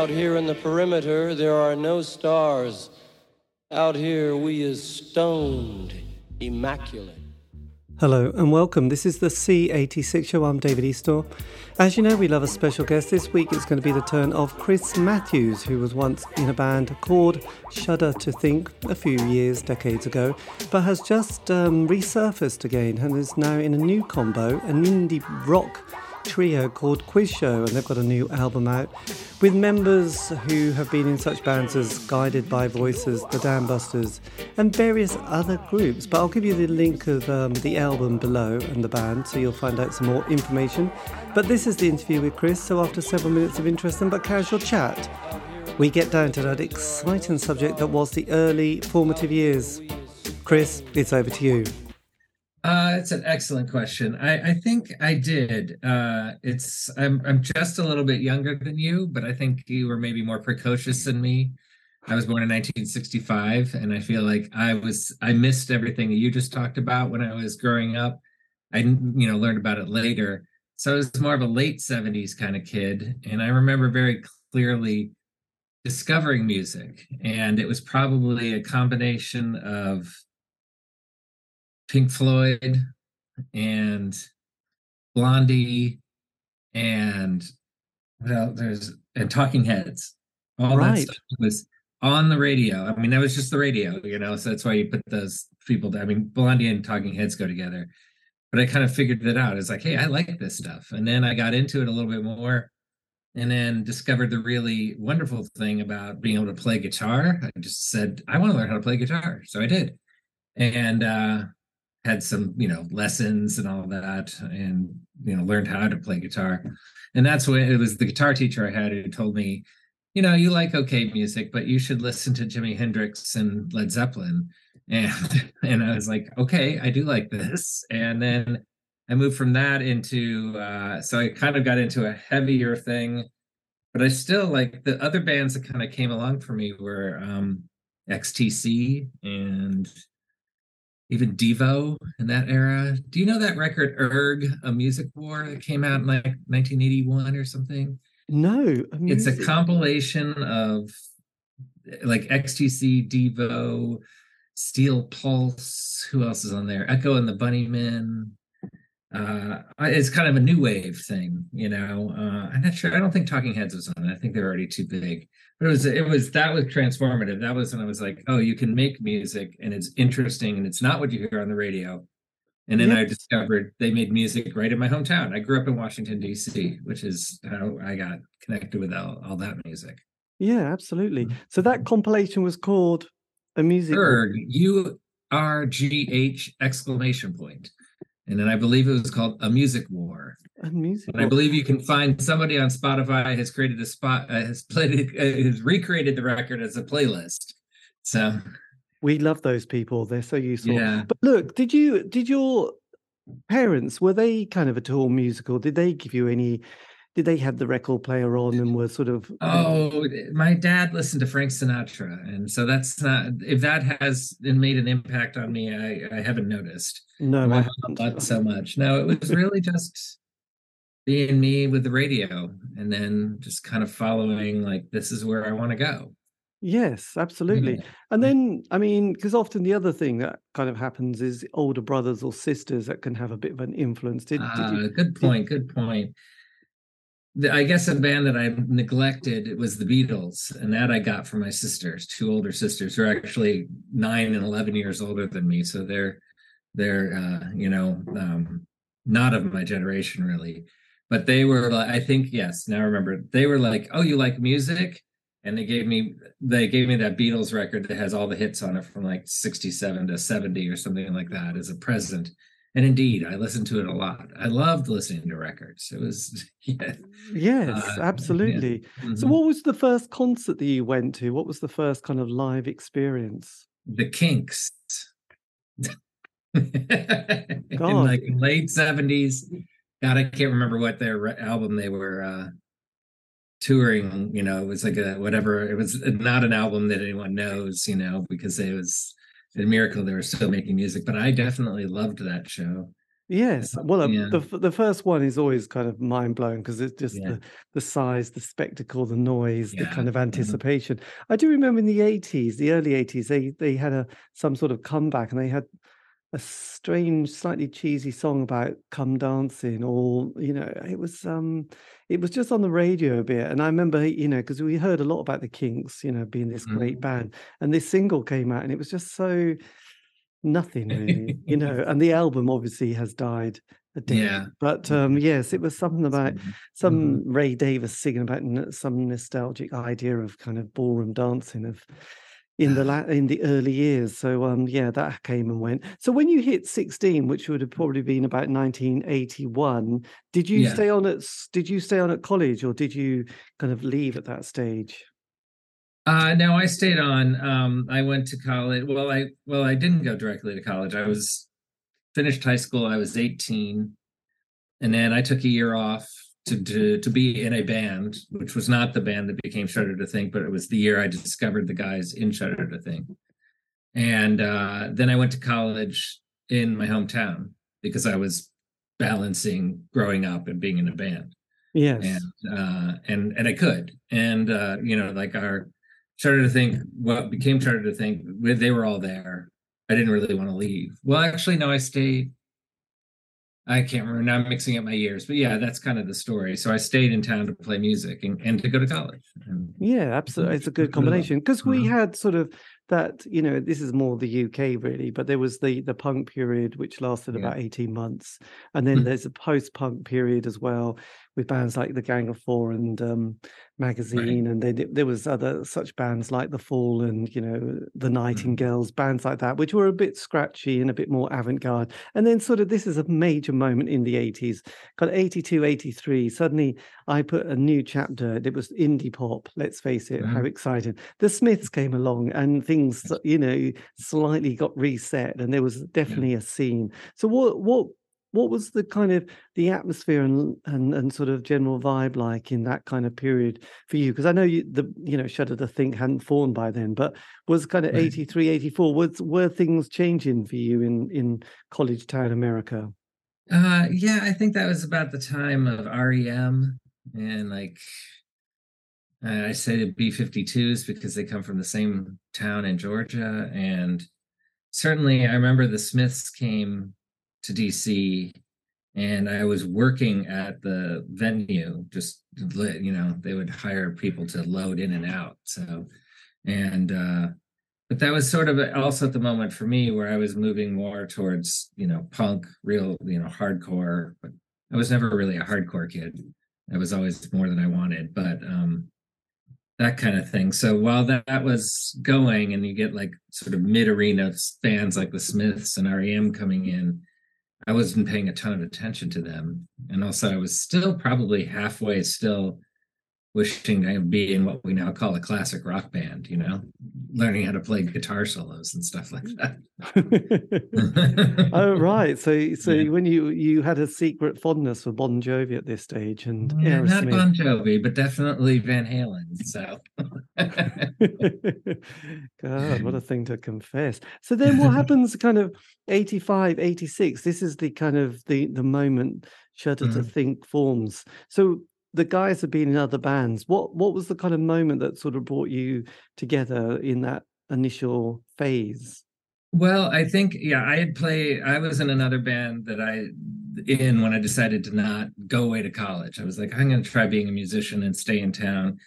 Out here in the perimeter, there are no stars. Out here, we is stoned, immaculate. Hello and welcome. This is the C86 show. I'm David Eastaugh. As you know, we love a special guest. This week it's going to be the turn of Chris Matthews, who was once in a band called Shudder to Think a few years, decades ago, but has just um, resurfaced again and is now in a new combo, an indie rock trio called Quiz Show, and they've got a new album out with members who have been in such bands as Guided by Voices, the Dam Busters, and various other groups. But I'll give you the link of um, the album below and the band so you'll find out some more information. But this is the interview with Chris, so after several minutes of interesting but casual chat, we get down to that exciting subject that was the early formative years. Chris, it's over to you. Uh, it's an excellent question. I, I think I did. Uh, it's I'm I'm just a little bit younger than you, but I think you were maybe more precocious than me. I was born in 1965, and I feel like I was I missed everything that you just talked about when I was growing up. I you know learned about it later, so I was more of a late 70s kind of kid, and I remember very clearly discovering music, and it was probably a combination of Pink Floyd and Blondie and well, there's and Talking Heads. All right. that stuff was on the radio. I mean, that was just the radio, you know. So that's why you put those people. I mean, Blondie and Talking Heads go together. But I kind of figured that out. It's like, hey, I like this stuff, and then I got into it a little bit more, and then discovered the really wonderful thing about being able to play guitar. I just said, I want to learn how to play guitar, so I did, and uh, had some you know lessons and all that and you know learned how to play guitar. And that's when it was the guitar teacher i had who told me you know you like okay music but you should listen to jimi hendrix and led zeppelin. And and i was like okay i do like this. And then i moved from that into uh so i kind of got into a heavier thing but i still like the other bands that kind of came along for me were um xtc and even Devo in that era. Do you know that record Urgh, a music war that came out in like 1981 or something? No, it's a compilation of like XTC, Devo, Steel Pulse. Who else is on there? Echo and the Bunnymen. Uh, it's kind of a new wave thing, you know. Uh, I'm not sure. I don't think Talking Heads was on it. I think they're already too big but it was it was that was transformative that was when i was like oh you can make music and it's interesting and it's not what you hear on the radio and then yep. i discovered they made music right in my hometown i grew up in washington d.c which is how i got connected with all, all that music yeah absolutely mm-hmm. so that compilation was called a music Urgh, u-r-g-h exclamation point and then I believe it was called A Music War. A music. And I believe you can find somebody on Spotify has created a spot uh, has played uh, has recreated the record as a playlist. So we love those people; they're so useful. Yeah. But look, did you did your parents were they kind of at all musical? Did they give you any did they have the record player on and were sort of oh my dad listened to frank sinatra and so that's not if that has made an impact on me i i haven't noticed no my not so much no it was really just being me with the radio and then just kind of following like this is where i want to go Yes, absolutely. And then, I mean, because often the other thing that kind of happens is older brothers or sisters that can have a bit of an influence. Did, uh, you, good point. Did, good point. I guess a band that I neglected was the Beatles, and that I got from my sisters, two older sisters who are actually nine and eleven years older than me. So they're they're uh, you know um, not of my generation really, but they were. like I think yes. Now I remember they were like, "Oh, you like music?" And they gave me they gave me that Beatles record that has all the hits on it from like sixty seven to seventy or something like that as a present and indeed i listened to it a lot. I loved listening to records. It was yeah. yes uh, absolutely. Yeah. mm-hmm. so what was the first concert that you went to? What was the first kind of live experience? The kinks. In like late 70s god i can't remember what their album they were uh touring you know it was like a whatever. It was not an album that anyone knows you know because it was a miracle they were still making music but i definitely loved that show Yes, well, um, Yeah. the the first one is always kind of mind blowing because it's just Yeah. the the size, the spectacle, the noise, the kind of mhm. anticipation. I do remember in the eighties, the early eighties, they they had a some sort of comeback, and they had a strange, slightly cheesy song about "Come Dancing," or you know, it was um, it was just on the radio a bit, and I remember you know because we heard a lot about the Kinks, you know, being this great Mhm. band, and this single came out, and it was just so nothing really, you know, and the album obviously has died. Yeah. But um, Mhm. yes, it was something about Mhm. some Ray Davies singing about n- some nostalgic idea of kind of ballroom dancing of in the la- in the early years. So um, yeah, that came and went. So when you hit sixteen, which would have probably been about nineteen eighty one, did you Yeah. stay on at did you stay on at college or did you kind of leave at that stage? Uh no, I stayed on. Um I went to college. Well, I well, I didn't go directly to college. I was finished high school, I was 18. And then I took a year off to to to be in a band, which was not the band that became Shudder to Think, but it was the year I discovered the guys in Shudder to Think. And uh then I went to college in my hometown because I was balancing growing up and being in a band Yes. and uh and and I could and uh you know like our Shudder to Think what became Shudder to Think they were all there I didn't really want to leave well actually no I stayed I can't remember now I'm mixing up my years but yeah that's kind of the story so I stayed in town to play music and, and to go to college and, Yeah, absolutely. It's a good Worked really well. combination because we Mhm. had sort of that, you know, this is more the UK really, but there was the the punk period which lasted Yeah. about 18 months. And then Mhm. there's a post-punk period as well with bands like the Gang of Four and um Magazine and then there was other such bands like The Fall and, you know, The Nightingales, bands like that which were a bit scratchy and a bit more avant-garde. And then sort of this is a major moment in the 80s. Got 82, 83, suddenly I put a new chapter. It was indie pop. Let's face it, how Mhm. exciting! The Smiths came along, and things, you know, slightly got reset, and there was definitely a scene. So, what, what, what was the kind of the atmosphere and and and sort of general vibe like in that kind of period for you? Because I know you, the you know, Shudder to Think hadn't formed by then, but was kind of Right. 83, 84, Was were things changing for you in in college town America? uh yeah I think that was about the time of REM and like I say the B-52s because they come from the same town in Georgia. And certainly I remember the Smiths came to DC and I was working at the venue, just, you know, they would hire people to load in and out. So, and, uh, but that was sort of also at the moment for me where I was moving more towards, you know, punk, real, you know, hardcore, but I was never really a hardcore kid. I was always more than I wanted, but, um, that kind of thing. So while that, that was going, and you get like sort of mid arena bands like the Smiths and REM coming in, I wasn't paying a ton of attention to them. And also, I was still probably halfway still wishing I would be in what we now call a classic rock band, you know, learning how to play guitar solos and stuff like that. oh right, so so Yeah. when you you had a secret fondness for Bon Jovi at this stage and Yeah, not Bon Jovi, but definitely Van Halen. So God, what a thing to confess. So then what happens kind of 85, 86? This is the kind of the the moment Shudder to Mhm. Think forms. So the guys have been in other bands. What what was the kind of moment that sort of brought you together in that initial phase? Well, I think yeah, I had played. I was in another band that I in when I decided to not go away to college. I was like, I'm going to try being a musician and stay in town.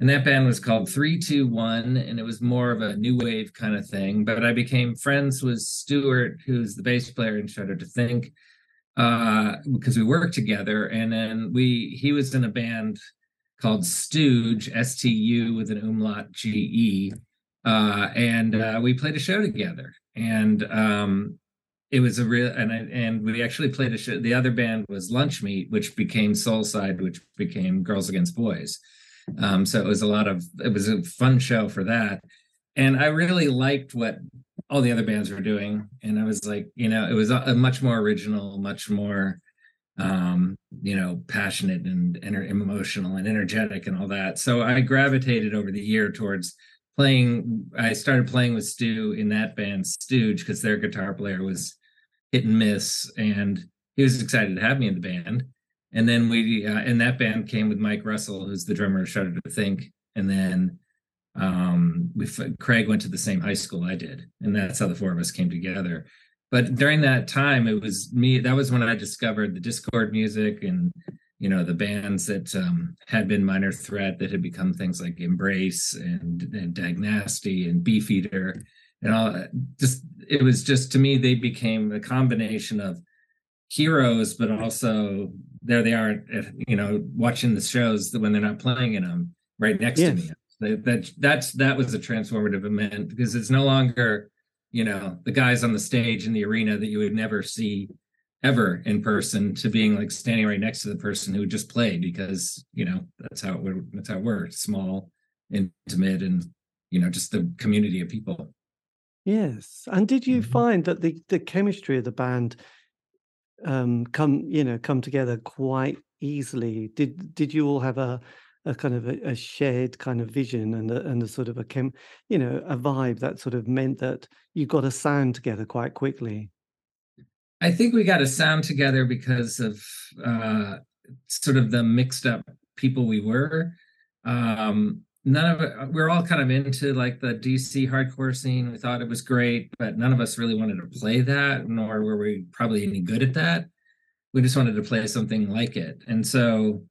And that band was called Three Two One, and it was more of a new wave kind of thing. But I became friends with Stuart, who's the bass player in Shudder to Think, uh, because we worked together. And then we he was in a band called Stooge, S T U with an umlaut G E uh, and uh, we played a show together. And um, it was a real and I, and we actually played a show. The other band was Lunchmeat, which became Soulside, which became Girls Against Boys. Um, so it was a lot of it was a fun show for that. And I really liked what all the other bands were doing. And I was like, you know, it was a, a much more original, much more um you know passionate and, and emotional and energetic and all that so i gravitated over the year towards playing i started playing with stu in that band stooge because their guitar player was hit and miss and he was excited to have me in the band. And then we, uh, and that band came with Mike Russell, who's the drummer of Shudder to Think. And then um, we, Craig went to the same high school I did. And that's how the four of us came together. But during that time, it was me, that was when I discovered the Dischord music and, you know, the bands that um, had been Minor Threat that had become things like Embrace and, and Dag Nasty and Beefeater and all just it was just to me they became a combination of heroes but also there they are you know watching the shows when they're not playing in them right next yes. to me that, that that's that was a transformative event because it's no longer you know the guys on the stage in the arena that you would never see ever in person to being like standing right next to the person who just played because you know that's how it that's how it works small intimate and you know just the community of people Yes. And did you mm-hmm. find that the the chemistry of the band um come, you know, come together quite easily? Did did you all have a a kind of a, a shared kind of vision and a, and a sort of a chem, you know, a vibe that sort of meant that you got a sound together quite quickly? I think we got a sound together because of uh sort of the mixed up people we were. Um none of it we are all kind of into like the dc hardcore scene. We thought it was great but none of us really wanted to play that nor were we probably any good at that. We just wanted to play something like it. And so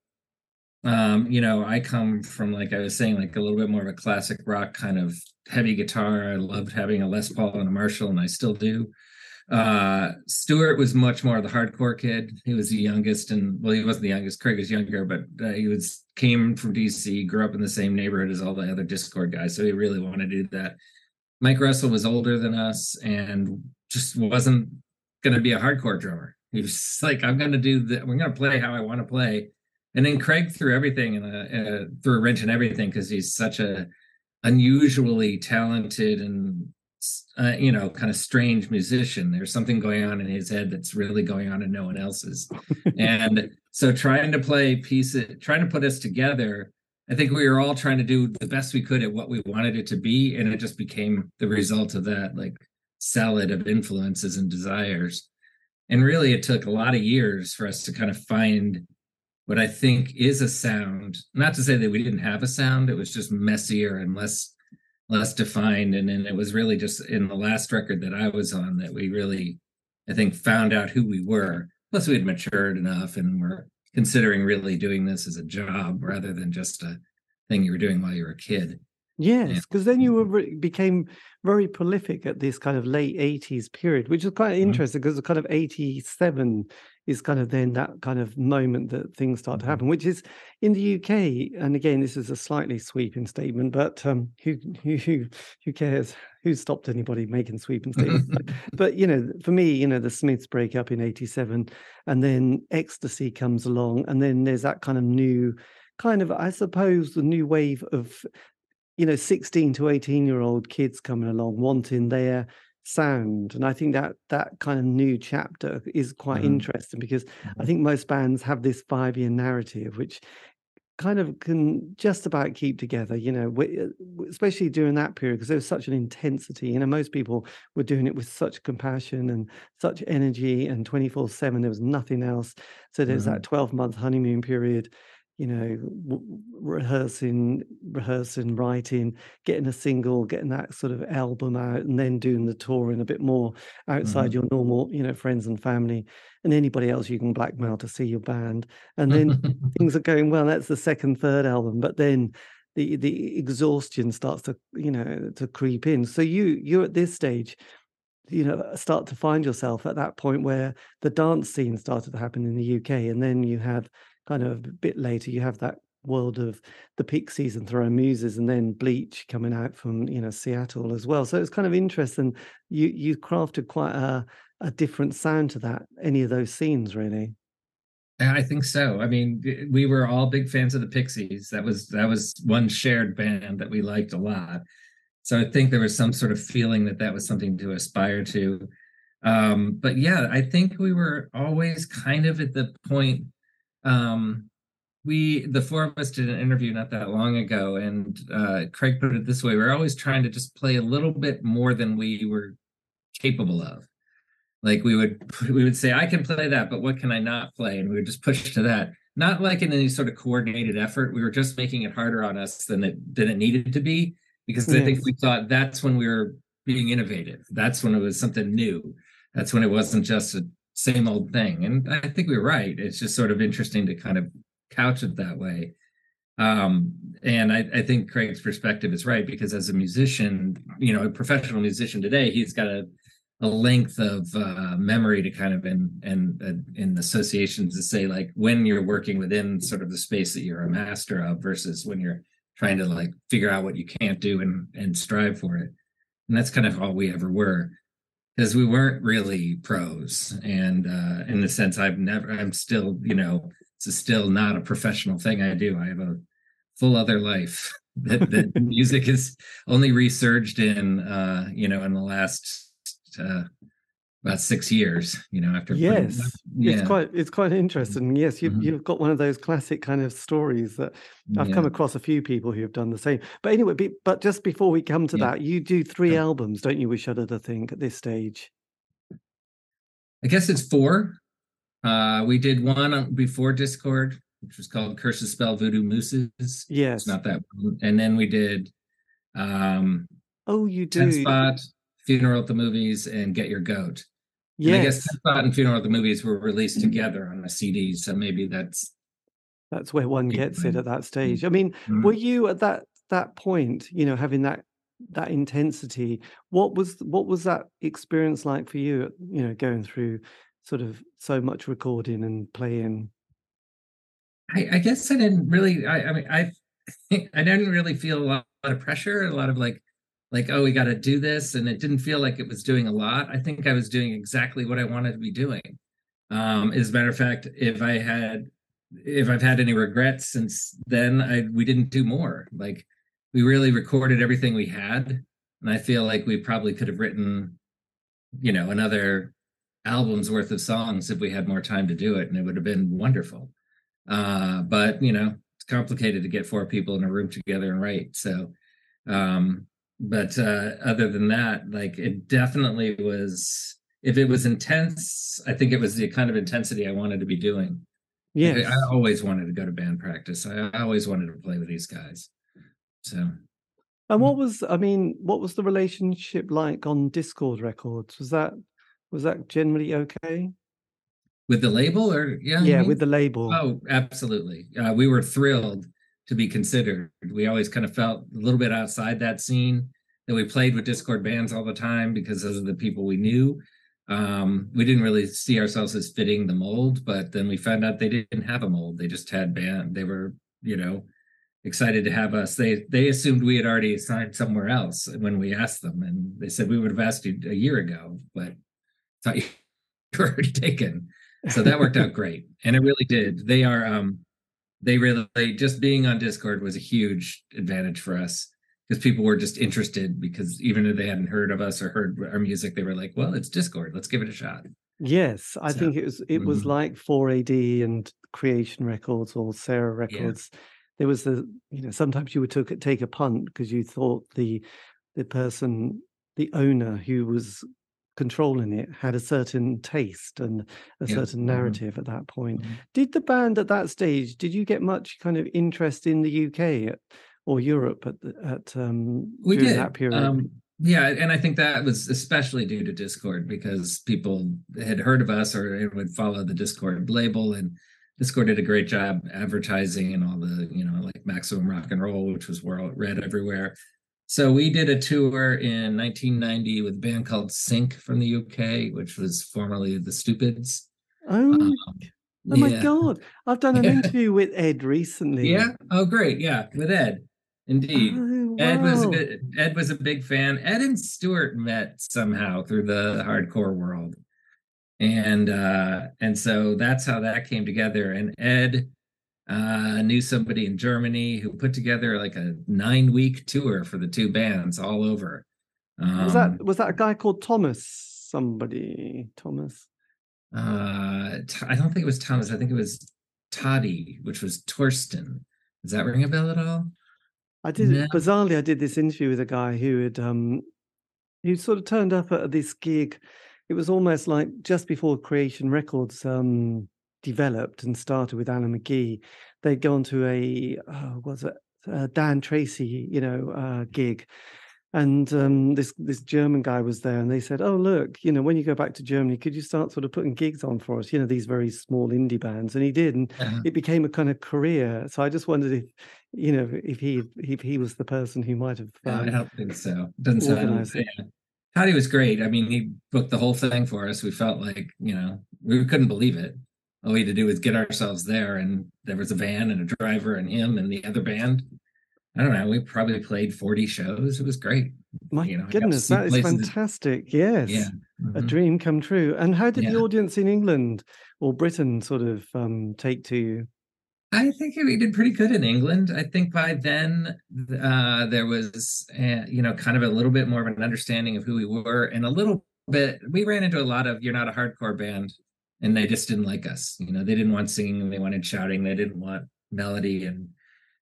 um you know i come from like i was saying like a little bit more of a classic rock kind of heavy guitar. I loved having a les paul and a marshall and i still do uh Stuart was much more the hardcore kid. He was the youngest, and well, he wasn't the youngest. Craig was younger, but uh, he was came from DC, grew up in the same neighborhood as all the other Dischord guys, so he really wanted to do that. Mike Russell was older than us and just wasn't going to be a hardcore drummer. He was like, "I'm going to do that. We're going to play how I want to play." And then Craig threw everything and uh, threw a wrench in everything because he's such a unusually talented and uh, you know, kind of strange musician. There's something going on in his head that's really going on in no one else's. and so trying to play pieces, trying to put us together, I think we were all trying to do the best we could at what we wanted it to be. And it just became the result of that like salad of influences and desires. And really, it took a lot of years for us to kind of find what I think is a sound. Not to say that we didn't have a sound, it was just messier and less less defined. And then it was really just in the last record that I was on that we really, I think, found out who we were. Plus, we had matured enough and were considering really doing this as a job rather than just a thing you were doing while you were a kid. Yes, because then you were became very prolific at this kind of late 80s period, which is quite mm-hmm. interesting because the kind of 87 is kind of then that kind of moment that things start to mm-hmm. happen, which is in the UK. And again, this is a slightly sweeping statement, but um, who who who, cares? Who stopped anybody making sweeping statements? but, but, you know, for me, you know, the Smiths break up in '87, and then Ecstasy comes along, and then there's that kind of new kind of, I suppose, the new wave of you know 16 to 18 year old kids coming along wanting their sound and i think that that kind of new chapter is quite mm-hmm. interesting because mm-hmm. i think most bands have this five year narrative which kind of can just about keep together you know uh, especially during that period because there was such an intensity you know most people were doing it with such compassion and such energy and 24 7 there was nothing else so there's mm-hmm. that 12 month honeymoon period you know, w- rehearsing, rehearsing, writing, getting a single, getting that sort of album out, and then doing the touring a bit more outside mm-hmm. your normal, you know, friends and family, and anybody else you can blackmail to see your band. And then things are going well. That's the second, third album, but then the the exhaustion starts to, you know, to creep in. So you you're at this stage you know start to find yourself at that point where the dance scene started to happen in the UK and then you have kind of a bit later you have that world of the Pixies and Throwing Muses, and then Bleach coming out from you know Seattle as well. So it's kind of interesting. You you crafted quite a a different sound to that. Any of those scenes, really. I think so. I mean, we were all big fans of the Pixies. That was that was one shared band that we liked a lot. So I think there was some sort of feeling that that was something to aspire to. Um, but yeah, I think we were always kind of at the point um, we the four of us did an interview not that long ago, and uh, Craig put it this way: we're always trying to just play a little bit more than we were capable of. like we would we would say i can play that but what can i not play? And we would just push to that. Not like in any sort of coordinated effort. We were just making it harder on us than it than it needed to be because yes. i think we thought that's when we were being innovative. That's when it was something new. That's when it wasn't just a same old thing. And i think we are right. It's just sort of interesting to kind of couch it that way. Um, and I, I, think Craig's perspective is right because as a musician, you know, a professional musician today, he's got a a length of uh, memory to kind of in and in, in associations to say like when you're working within sort of the space that you're a master of versus when you're trying to like figure out what you can't do and and strive for it. And that's kind of all we ever were because we weren't really pros. And uh in the sense i've never i'm still you know it's still not a professional thing i do. I have a full other life that, that music is only resurged in uh you know in the last uh, about six years you know after yes. yeah. it's quite it's quite interesting. Yes you've, mm-hmm. you've got one of those classic kind of stories that i've yeah. come across a few people who have done the same. But anyway be, but just before we come to yeah. that you do three albums don't you with shudder to think at this stage? I guess it's four. Uh we did one before dischord which was called curses spell voodoo mooses. Yes. it's not that one. and then we did um oh you do. Spot Funeral at the Movies and Get Your Goat. Yes. And I guess Spot and Funeral at the Movies were released together on a CD, so maybe that's that's where one gets it at that stage. I mean, mm-hmm. were you at that that point, you know, having that that intensity? What was what was that experience like for you? You know, going through sort of so much recording and playing. I, I guess I didn't really. I, I mean, I I didn't really feel a lot, a lot of pressure, a lot of like like oh we got to do this and it didn't feel like it was doing a lot. I think i was doing exactly what i wanted to be doing. Um as a matter of fact if i had if i've had any regrets since then i we didn't do more. Like we really recorded everything we had and i feel like we probably could have written you know another album's worth of songs if we had more time to do it and it would have been wonderful. Uh but you know it's complicated to get four people in a room together and write so um but uh, other than that, like it definitely was. If it was intense, I think it was the kind of intensity I wanted to be doing. Yeah, I, always wanted to go to band practice. I, I always wanted to play with these guys. So and what was I mean, what was the relationship like on Dischord Records? Was that was that generally okay? With the label or yeah? Yeah, I mean? with the label. Oh, absolutely. Uh, we were thrilled to be considered. We always kind of felt a little bit outside that scene. That we played with Dischord bands all the time because those are the people we knew. Um, we didn't really see ourselves as fitting the mold, but then we found out they didn't have a mold. They just had band. They were, you know, excited to have us. They they assumed we had already signed somewhere else when we asked them, and they said we would have asked you a year ago, but thought you were taken. So that worked out great, and it really did. They are um, they really just being on Dischord was a huge advantage for us because people were just interested because even if they hadn't heard of us or heard our music, they were like, "Well, it's Dischord. Let's give it a shot." Yes, I so, think it was it mm-hmm. was like 4AD and Creation Records or Sarah Records. Yeah. There was the you know sometimes you would take take a punt because you thought the the person the owner who was controlling it had a certain taste and a yeah. certain mm-hmm. narrative mm-hmm. at that point. Mm-hmm. Did the band at that stage? Did you get much kind of interest in the UK or Europe at at um, we did that period? Um, yeah, and I think that was especially due to Dischord because people had heard of us or would follow the Dischord label and. Dischord did a great job advertising and all the, you know, like Maximum Rock and Roll, which was world read everywhere. So we did a tour in 1990 with a band called Sink from the UK, which was formerly the Stupids. Oh, um, oh yeah. my god! I've done an interview with Ed recently. Yeah. Oh, great. Yeah, with Ed. Indeed. Oh, wow. Ed was a bit, Ed was a big fan. Ed and Stuart met somehow through the hardcore world, and uh, and so that's how that came together. And Ed uh, knew somebody in Germany who put together like a nine week tour for the two bands all over. Um, was that um, was that a guy called Thomas? Somebody Thomas? Uh, I don't think it was Thomas. I think it was Toddy, which was Torsten. Does that ring a bell at all? I did no. bizarrely. I did this interview with a guy who had um, he sort of turned up at this gig it was almost like just before Creation Records um, developed and started with Alan McGee, they'd gone to a oh, was it uh, Dan Treacy, you know, uh, gig, and um, this this German guy was there, and they said, "Oh, look, you know, when you go back to Germany, could you start sort of putting gigs on for us? You know, these very small indie bands." And he did, and uh-huh. it became a kind of career. So I just wondered if, you know, if he if he was the person who might have. Um, I don't think so. Doesn't sound. Yeah. Patty was great. I mean, he booked the whole thing for us. We felt like you know we couldn't believe it. All we had to do was get ourselves there, and there was a van and a driver and him and the other band I don't know. We probably played 40 shows. It was great. My you know, goodness, that is fantastic. Yes. Yeah. Mm-hmm. A dream come true. And how did yeah. the audience in England or Britain sort of um, take to you? I think we did pretty good in England. I think by then uh, there was, uh, you know, kind of a little bit more of an understanding of who we were, and a little bit. We ran into a lot of "you're not a hardcore band," and they just didn't like us. You know, they didn't want singing, they wanted shouting, they didn't want melody, and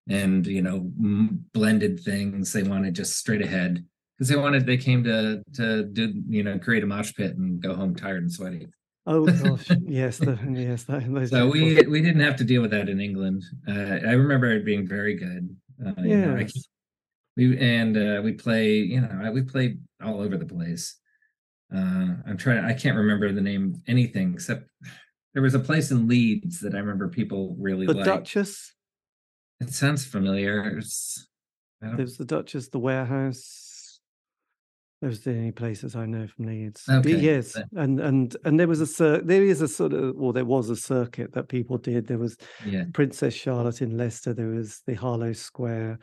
and you know blended things they wanted just straight ahead because they wanted they came to to do you know create a mosh pit and go home tired and sweaty. Oh gosh yes the, yes that, so we we didn't have to deal with that in england. Uh, i remember it being very good uh, yeah you know, we and uh, we play you know we played all over the place uh i'm trying i can't remember the name anything except there was a place in leeds that i remember people really liked. the liked. duchess it sounds familiar. There's the Duchess, the warehouse. Those are the only places I know from Leeds. Okay. Yes, and and and there was a cir- there is a sort of well, there was a circuit that people did. There was yeah. Princess Charlotte in Leicester. There was the Harlow Square.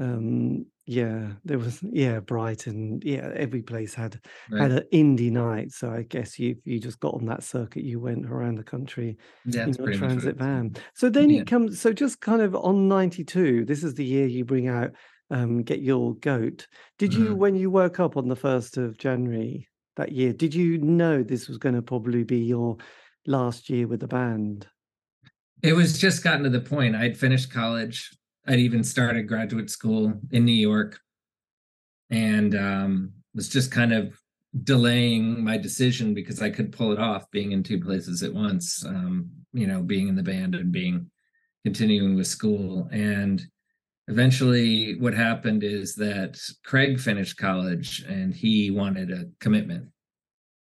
Um, yeah, there was yeah Brighton. Yeah, every place had right. had an indie night. So I guess you you just got on that circuit. You went around the country yeah, in your transit van. So then yeah. it comes. So just kind of on ninety two. This is the year you bring out um, get your goat. Did you mm-hmm. when you woke up on the first of January that year? Did you know this was going to probably be your last year with the band? It was just gotten to the point. I'd finished college. I'd even started graduate school in New York and um, was just kind of delaying my decision because I could pull it off being in two places at once, um, you know, being in the band and being continuing with school. And eventually, what happened is that Craig finished college and he wanted a commitment.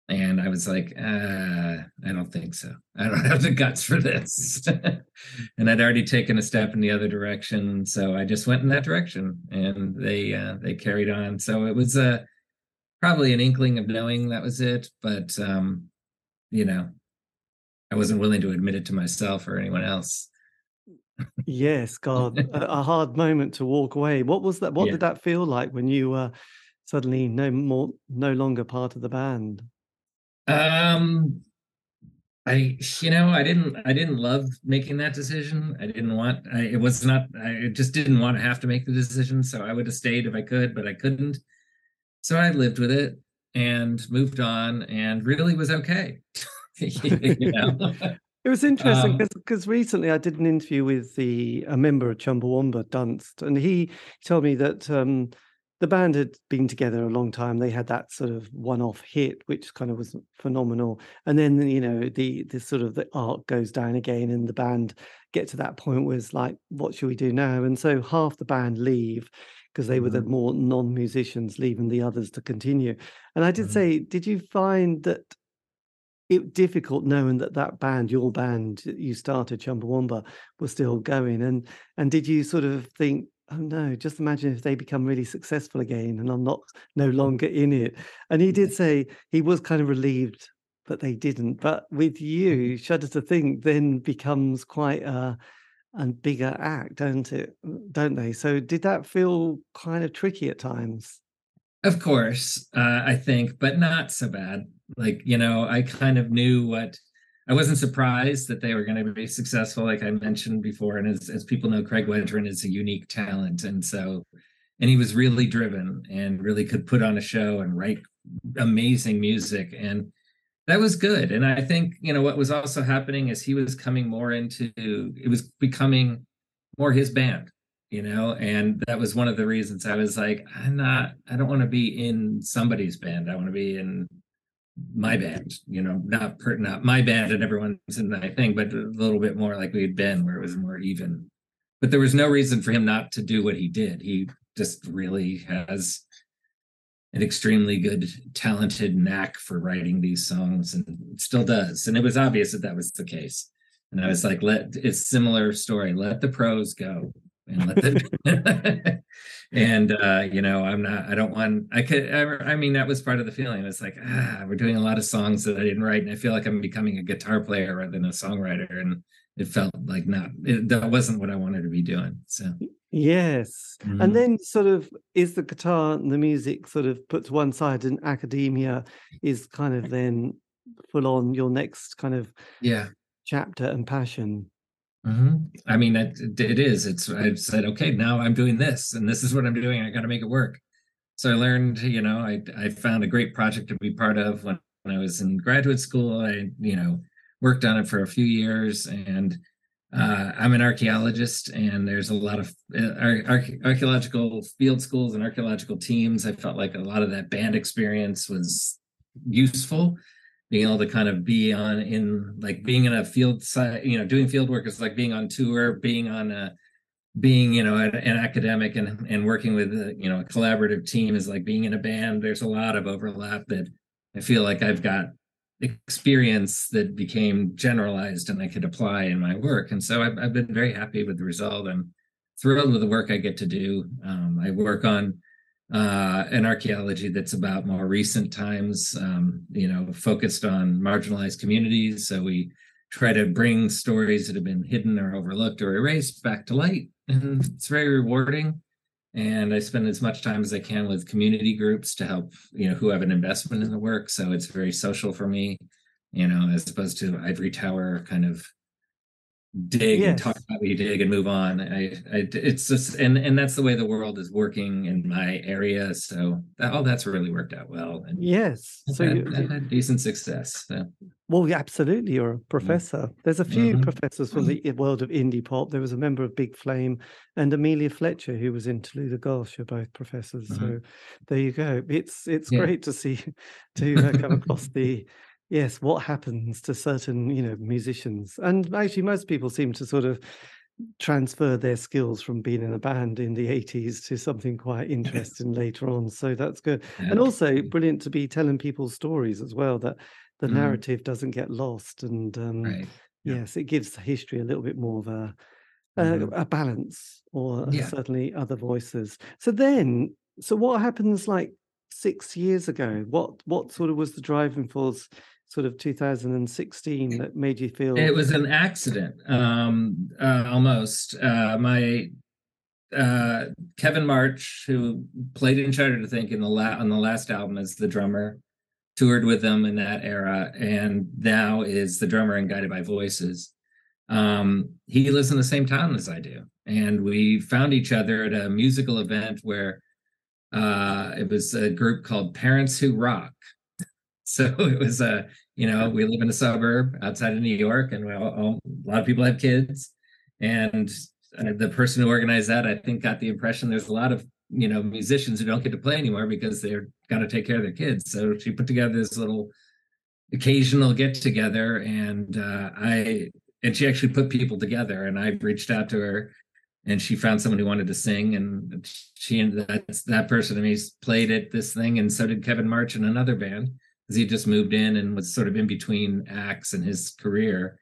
And I was like, uh, I don't think so. I don't have the guts for this. and I'd already taken a step in the other direction. So I just went in that direction and they uh, they carried on. So it was uh, probably an inkling of knowing that was it. But, um, you know, I wasn't willing to admit it to myself or anyone else. yes, God, a, a, hard moment to walk away. What was that? What yeah. did that feel like when you were suddenly no more, no longer part of the band? Um, I, you know, I didn't, I didn't love making that decision. I didn't want, I, it was not, I just didn't want to have to make the decision. So I would have stayed if I could, but I couldn't. So I lived with it and moved on and really was okay. you know? It was interesting because um, recently I did an interview with the a member of Chumbawamba Dunst, and he told me that um, the band had been together a long time. They had that sort of one-off hit, which kind of was phenomenal. And then you know the the sort of the arc goes down again, and the band get to that point where it's like, what should we do now? And so half the band leave because they mm-hmm. were the mm-hmm. more non-musicians, leaving the others to continue. And I did mm-hmm. say, did you find that it difficult knowing that that band, your band, you started Chumbawamba, was still going? And and did you sort of think? Oh no, just imagine if they become really successful again and I'm not no longer in it. And he did say he was kind of relieved that they didn't. But with mm-hmm. you, Shudder to Think then becomes quite a, a bigger act, don't it? Don't they? So did that feel kind of tricky at times? Of course, uh, I think, but not so bad. Like, you know, I kind of knew what I wasn't surprised that they were going to be successful, like I mentioned before. And as, as people know, Craig Wedren is a unique talent. And so, and he was really driven and really could put on a show and write amazing music. And that was good. And I think, you know, what was also happening is he was coming more into, it was becoming more his band, you know, and that was one of the reasons I was like, I'm not, I don't want to be in somebody's band. I want to be in my band, you know, not per, not my band and everyone's in my thing, but a little bit more like we had been, where it was more even. But there was no reason for him not to do what he did. He just really has an extremely good, talented knack for writing these songs, and still does. And it was obvious that that was the case. And I was like, let it's similar story. Let the pros go and let the and uh you know i'm not i don't want i could I, I mean that was part of the feeling. It's like ah we're doing a lot of songs that i didn't write and i feel like i'm becoming a guitar player rather than a songwriter and it felt like not it, that wasn't what i wanted to be doing so. Yes. Mm-hmm. and then sort of is the guitar and the music sort of put to one side and academia is kind of then full on your next kind of yeah. chapter and passion Mm-hmm. I mean, it, it is. It's. I said, okay, now I'm doing this, and this is what I'm doing. I got to make it work. So I learned. You know, I I found a great project to be part of when, when I was in graduate school. I you know worked on it for a few years, and uh, I'm an archaeologist, and there's a lot of uh, archaeological field schools and archaeological teams. I felt like a lot of that band experience was useful being able to kind of be on in like being in a field site, you know, doing field work is like being on tour, being on a being you know an, academic and and working with a, you know a collaborative team is like being in a band. There's a lot of overlap that I feel like I've got experience that became generalized and I could apply in my work. And so I've, I've been very happy with the result. I'm thrilled with the work I get to do. Um, I work on uh, an archaeology that's about more recent times, um, you know, focused on marginalized communities. So we try to bring stories that have been hidden or overlooked or erased back to light. And it's very rewarding. And I spend as much time as I can with community groups to help, you know, who have an investment in the work. So it's very social for me, you know, as opposed to ivory tower kind of dig yes. and talk about what you dig and move on. I, I, it's just and and that's the way the world is working in my area. So that, all that's really worked out well. And yes, so had, you, had decent success. So. Well, absolutely, you're a professor. There's a few mm-hmm. professors from the world of indie pop. There was a member of Big Flame and Amelia Fletcher, who was in Tallulah Gosh. You're both professors, mm-hmm. so there you go. It's it's yeah. great to see to uh, come across the yes what happens to certain you know musicians and actually most people seem to sort of transfer their skills from being in a band in the 80s to something quite interesting later on so that's good yeah. and also brilliant to be telling people stories as well that the mm. narrative doesn't get lost and um, right. yeah. yes it gives history a little bit more of a mm. a, a, balance or yeah. certainly other voices so then so what happens like six years ago what what sort of was the driving force sort of 2016 that made you feel it was an accident um uh, almost. Uh my uh kevin march who played in shudder to think in the la- on the last album as the drummer toured with them in that era and now is the drummer in guided by voices. Um he lives in the same town as i do and we found each other at a musical event where uh it was a group called parents who rock so it was a, you know, we live in a suburb outside of New York, and all, all, a lot of people have kids. And uh, the person who organized that, I think, got the impression there's a lot of you know musicians who don't get to play anymore because they're got to take care of their kids. So she put together this little occasional get together, and uh, I and she actually put people together. And I reached out to her and she found someone who wanted to sing and she and that that person and me played at this thing and so did kevin march and another band because he just moved in and was sort of in between acts in his career.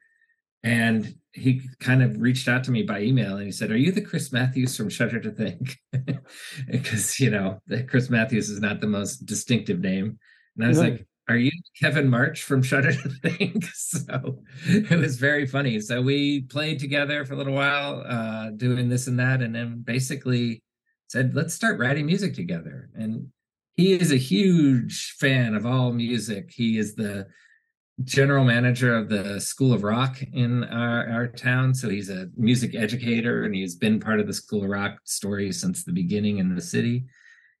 And he kind of reached out to me by email and he said, Are you the Chris Matthews from Shudder to Think? because, you know, Chris Matthews is not the most distinctive name. And I was like, Are you Kevin March from Shudder to Think? so it was very funny. So we played together for a little while, uh, doing this and that, and then basically said, Let's start writing music together. And he is a huge fan of all music. He is the general manager of the School of Rock in our, our town. So he's a music educator and he's been part of the School of Rock story since the beginning in the city.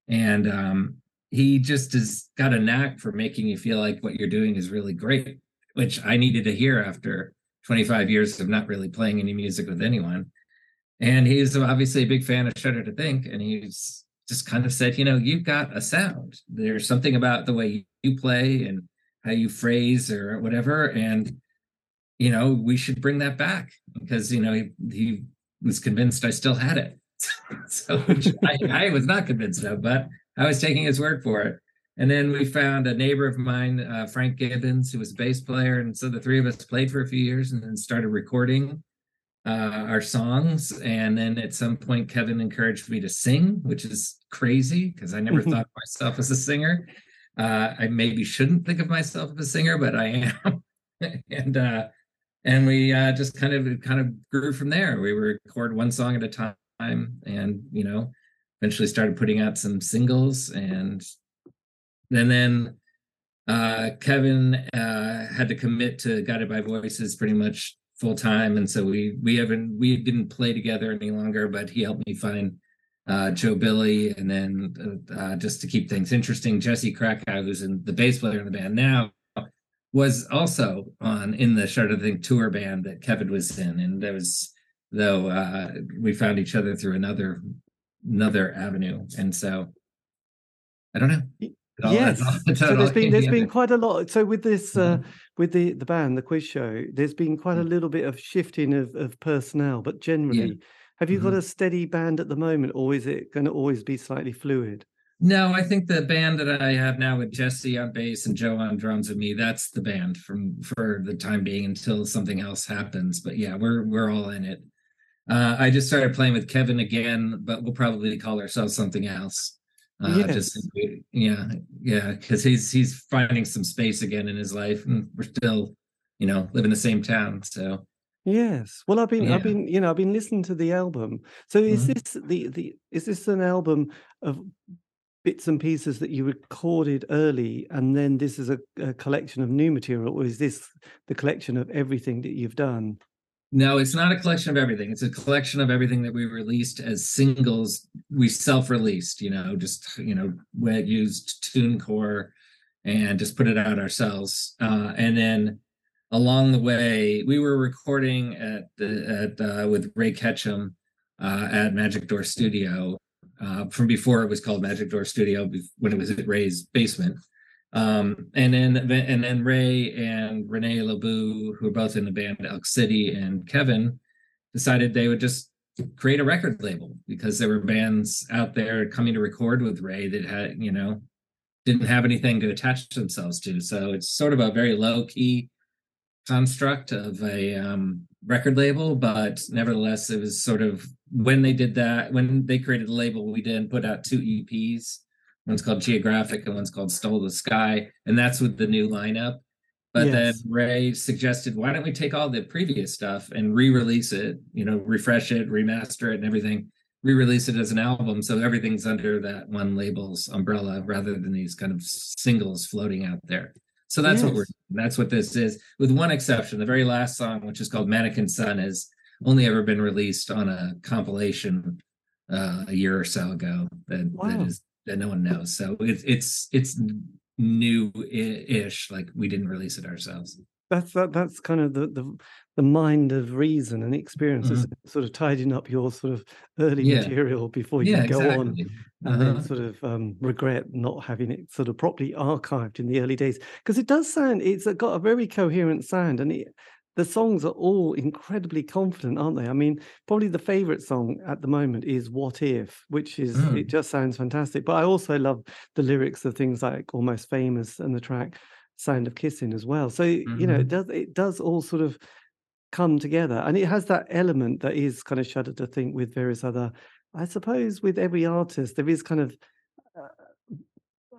And um, he just has got a knack for making you feel like what you're doing is really great, which I needed to hear after 25 years of not really playing any music with anyone. And he's obviously a big fan of Shudder to Think, and he's just kind of said, you know, you've got a sound. There's something about the way you play and how you phrase or whatever and you know we should bring that back because you know he, he was convinced i still had it so I, I was not convinced of but i was taking his word for it and then we found a neighbor of mine, uh, Frank Gibbons, who was a bass player. And so the three of us played for a few years and then started recording uh, our songs. And then at some point, Kevin encouraged me to sing, which is crazy because I never thought of myself as a singer. Uh, I maybe shouldn't think of myself as a singer, but I am. and uh, and we uh, just kind of kind of grew from there. We were record one song at a time, and you know, eventually started putting out some singles, and and then uh, Kevin uh, had to commit to Guided by Voices pretty much full time, and so we we haven't we didn't play together any longer. But he helped me find uh, Joe Billy, and then uh, uh, just to keep things interesting, Jesse Krakow, who's in the bass player in the band now, was also on in the Shudder Think tour band that Kevin was in, and there was though uh, we found each other through another another avenue, and so I don't know. Yes, so there's been there's been quite a lot. So with this, uh, mm-hmm. with the the band, the quiz show, there's been quite a mm. little bit of shifting of of personnel, but generally, yeah. have you mm-hmm. got a steady band at the moment, or is it going to always be slightly fluid? No, I think the band that I have now with Jesse on bass and Joe on drums and me, that's the band from for the time being until something else happens. But yeah, we're we're all in it. Uh, I just started playing with Kevin again, but we'll probably call ourselves something else. Uh, yes. just yeah, yeah, because he's he's finding some space again in his life, and we're still, you know, live in the same town. So yes, well, I've been yeah. I've been you know I've been listening to the album. So is mm-hmm. this the the is this an album of bits and pieces that you recorded early and then this is a, a, collection of new material or is this the collection of everything that you've done no it's not a collection of everything it's a collection of everything that we released as singles we self-released you know just you know we used TuneCore and just put it out ourselves uh, and then along the way we were recording at the at uh, with ray Ketchem uh, at magic door studio uh, from before it was called Magic Door Studio when it was at Ray's basement. Um, and then and then Ray and Renee LoBue, who are both in the band Elk City, and Kevin decided they would just create a record label because there were bands out there coming to record with Ray that had, you know, didn't have anything to attach themselves to. So it's sort of a very low key construct of a um, record label, but nevertheless, it was sort of when they did that, when they created the label, we did put out two EPs. One's called Geographic and one's called Stole the Sky. And that's with the new lineup. But yes. then Ray suggested, why don't we take all the previous stuff and re-release it, you know, refresh it, remaster it and everything, re-release it as an album. So everything's under that one label's umbrella rather than these kind of singles floating out there. So that's yes. what we're that's what this is, with one exception. The very last song, which is called Mannequin Sun, has only ever been released on a compilation uh, a year or so ago that, wow. that is that no one knows. So it's it's it's new-ish, like we didn't release it ourselves. That's that that's kind of the the, the mind of reason and experience mm-hmm. sort of tidying up your sort of early yeah. material before you yeah, go exactly. on uh-huh. and then uh-huh. sort of um, regret not having it sort of properly archived in the early days because it does sound it's got a very coherent sound and it the songs are all incredibly confident, aren't they? I mean, probably the favorite song at the moment is What If, which is, mm. it just sounds fantastic. But I also love the lyrics of things like Almost Famous and the track Sound of Kissing as well. So, mm-hmm. you know, it mm-hmm. does, it does all sort of come together. And it has that element that is kind of shudder to think with various other, I suppose, with every artist, there is kind of,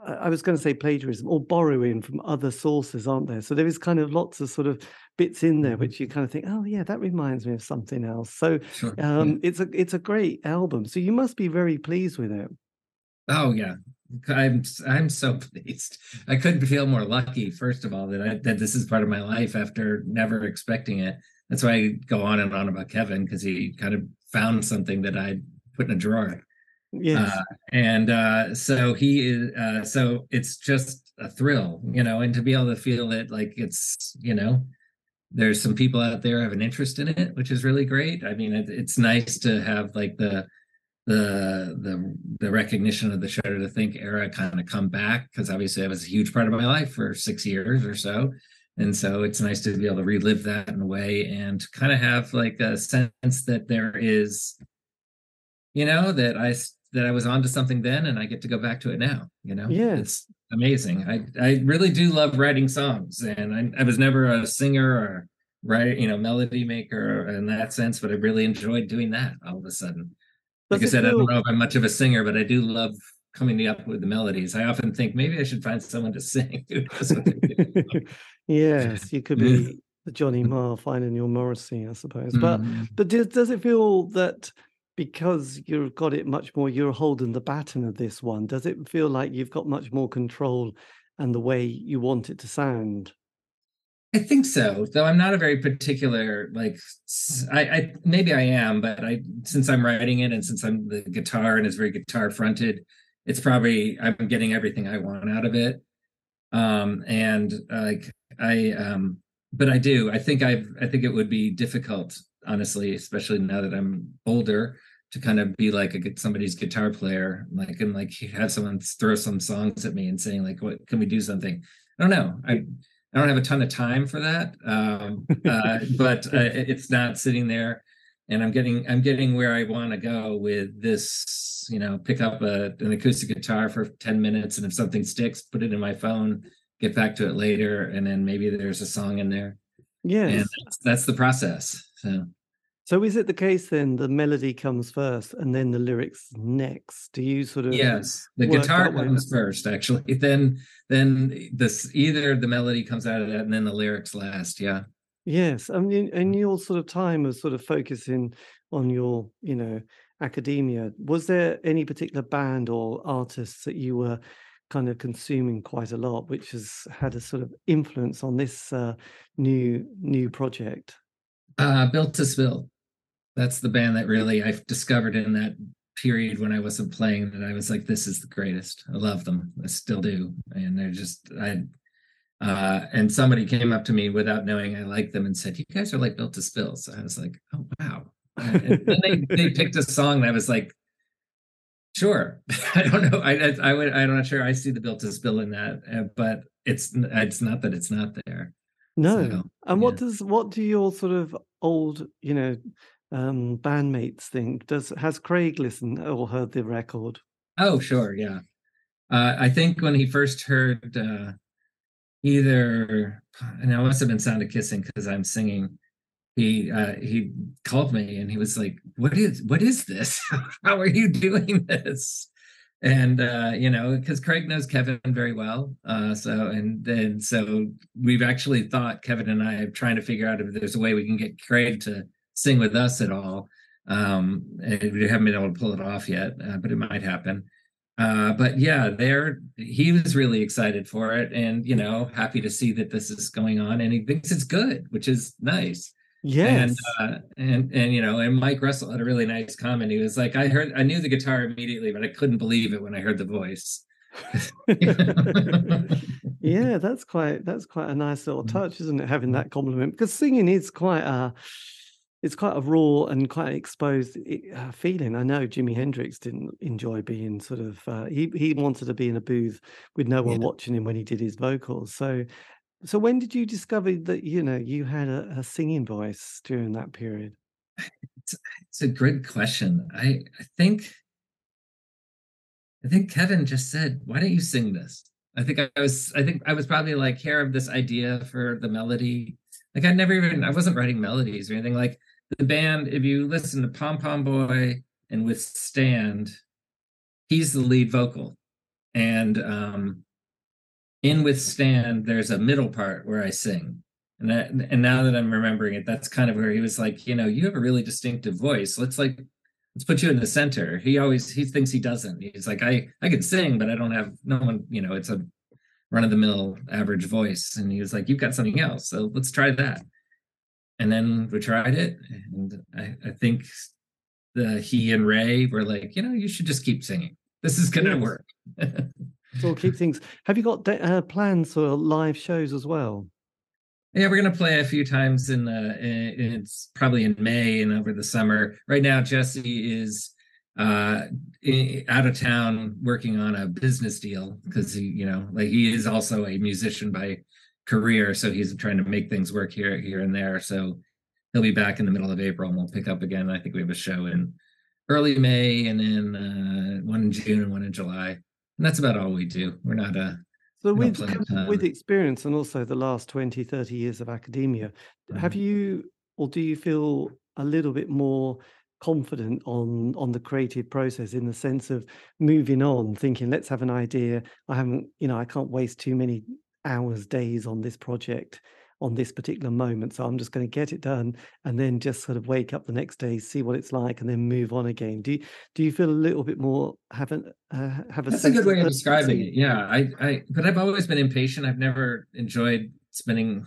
I was going to say plagiarism or borrowing from other sources, aren't there? So there is kind of lots of sort of bits in there mm-hmm. which you kind of think, oh yeah, that reminds me of something else. So sure. um, it's a it's a great album. So you must be very pleased with it. Oh yeah, I'm I'm so pleased. I couldn't feel more lucky. First of all, that I, that this is part of my life after never expecting it. That's why I go on and on about Kevin because he kind of found something that I put in a drawer. Yes. Uh, and uh, so he is. Uh, so it's just a thrill, you know, and to be able to feel it like it's, you know, there's some people out there have an interest in it, which is really great. I mean, it, it's nice to have like the the the the recognition of the Shudder to Think era kind of come back because obviously that was a huge part of my life for six years or so. And so it's nice to be able to relive that in a way and kind of have like a sense that there is, you know, that I that I was onto something then and I get to go back to it now. You know, yeah, it's amazing. I I really do love writing songs, and I, I was never a singer or write you know melody maker in that sense, but I really enjoyed doing that all of a sudden. Like I said. I don't know if I'm much of a singer, but I do love coming up with the melodies. I often think maybe I should find someone to sing. yes, you could be the Johnny Marr finding your Morrissey, I suppose. But mm-hmm. but does, does it feel that because you've got it much more, you're holding the baton of this one? Does it feel like you've got much more control and the way you want it to sound? I think so, though I'm not a very particular like I, I, maybe I am, but I since I'm writing it and since I'm the guitar and it's very guitar fronted, it's probably I'm getting everything I want out of it. Um and like I um but I do. I think I've I think it would be difficult, honestly, especially now that I'm older, to kind of be like a somebody's guitar player, like and like have someone throw some songs at me and saying like, "What can we do something?" I don't know. I I don't have a ton of time for that, um, uh, but uh, it's not sitting there, and I'm getting I'm getting where I want to go with this. You know, pick up a, an acoustic guitar for ten minutes, and if something sticks, put it in my phone, get back to it later, and then maybe there's a song in there. Yeah, that's, that's the process. So so is it the case then the melody comes first and then the lyrics next? Do you sort of Yes, the guitar comes first actually. Then then this either the melody comes out of that and then the lyrics last, yeah. Yes, I mean in your sort of time of sort of focusing on your, you know, academia, was there any particular band or artists that you were kind of consuming quite a lot, which has had a sort of influence on this uh, new new project? Uh, Built to Spill that's the band that really I've discovered in that period when I wasn't playing that I was like, this is the greatest. I love them. I still do. And they're just I uh and somebody came up to me without knowing I liked them and said, You guys are like built to spill. So I was like, Oh wow. And they, they picked a song that was like, sure. I don't know. I, I I would I'm not sure I see the built to spill in that, uh, but it's it's not that it's not there. No. So, and yeah. what does what do your sort of old, you know, um, bandmates think? Does has Craig listened or heard the record? Oh, sure, yeah. Uh, I think when he first heard uh, either, and it must have been "Sound of Kissing" because I'm singing. He uh, he called me and he was like, "What is what is this? How are you doing this?" And uh you know because craig knows kevin very well uh so and then so we've actually thought kevin and i are trying to figure out if there's a way we can get craig to sing with us at all. Um, and we haven't been able to pull it off yet, uh, but it might happen. Uh, but yeah, there he was really excited for it, and you know, happy to see that this is going on, and he thinks it's good, which is nice. Yes. And, uh, and and you know, and Mike Russell had a really nice comment. He was like, "I heard, I knew the guitar immediately, but I couldn't believe it when I heard the voice." yeah, that's quite that's quite a nice little touch, isn't it? Having that compliment because singing is quite a it's quite a raw and quite exposed uh, feeling. I know Jimi Hendrix didn't enjoy being sort of uh, he he wanted to be in a booth with no one yeah. watching him when he did his vocals. So so when did you discover that you know you had a, a singing voice during that period? It's, it's a good question. I I think I think Kevin just said, "Why don't you sing this?" I think I was I think I was probably like here of this idea for the melody. Like I never even I wasn't writing melodies or anything. Like the band, if you listen to Pom Pom Boy and Withstand, he's the lead vocal. And um, in Withstand, there's a middle part where I sing. And that, and now that I'm remembering it, that's kind of where he was like, you know, you have a really distinctive voice. Let's like let's put you in the center. He always he thinks he doesn't. He's like, I I can sing, but I don't have no one, you know, it's a run of the mill average voice. And he was like, You've got something else. So let's try that and then we tried it and I, I, think the he and ray were like you know you should just keep singing this is gonna yes. work so keep things. Have you got uh, plans for live shows as well? Yeah we're gonna play a few times in the in, it's probably in may and over the summer. Right now jesse is uh out of town working on a business deal because he you know like he is also a musician by career so he's trying to make things work here here and there. So he'll be back in the middle of april and we'll pick up again. I think we have a show in early may and then uh one in june and one in july and that's about all we do. We're not a so with with experience and also the last 20 30 years of academia mm-hmm. have you or do you feel a little bit more confident on on the creative process in the sense of moving on thinking let's have an idea. I haven't you know i can't waste too many hours days on this project on this particular moment so i'm just going to get it done and then just sort of wake up the next day see what it's like and then move on again. Do you do you feel a little bit more haven't uh, have a that's a good way of describing it yeah. I i but i've always been impatient. I've never enjoyed spending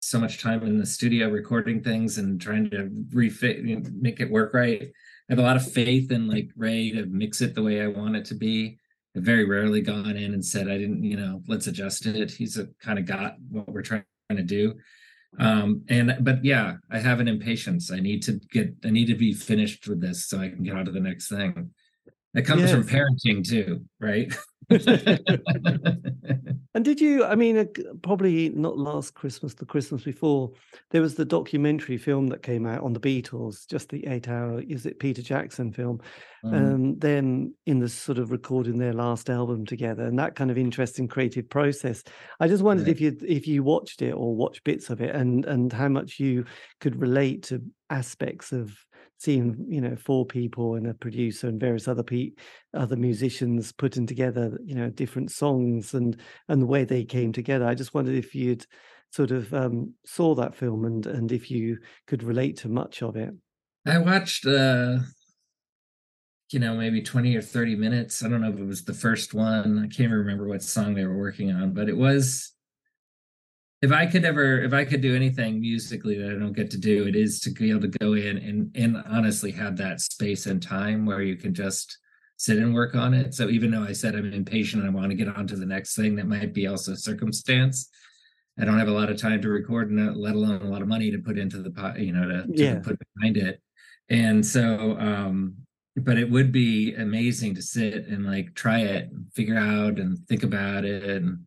so much time in the studio recording things and trying to refit you know, make it work right. I have a lot of faith in like ray to mix it the way i want it to be. I've very rarely gone in and said i didn't you know let's adjust it. He's a kind of got what we're trying to do. Um and but yeah i have an impatience. I need to get i need to be finished with this so i can get on to the next thing it comes yes. from parenting too right and did you? I mean, uh, probably not last Christmas, the Christmas before, there was the documentary film that came out on the Beatles, just the eight-hour. Is it Peter Jackson film? Mm. Um, them in the sort of recording their last album together, and that kind of interesting creative process. I just wondered if you if you watched it or watched bits of it, and and how much you could relate to aspects of seeing you know four people and a producer and various other pe- other musicians putting together you know different songs and and the way they came together. I just wondered if you'd sort of um, saw that film and and if you could relate to much of it. I watched uh you know maybe 20 or 30 minutes. I don't know if it was the first one. I can't remember what song they were working on but it was if I could ever, if I could do anything musically that I don't get to do, it is to be able to go in and and honestly have that space and time where you can just sit and work on it. So even though I said I'm impatient and I want to get on to the next thing, that might be also circumstance. I don't have a lot of time to record, and let alone a lot of money to put into the pot, you know, to, to yeah. put behind it. And so, um, but it would be amazing to sit and like try it, and figure out, and think about it, and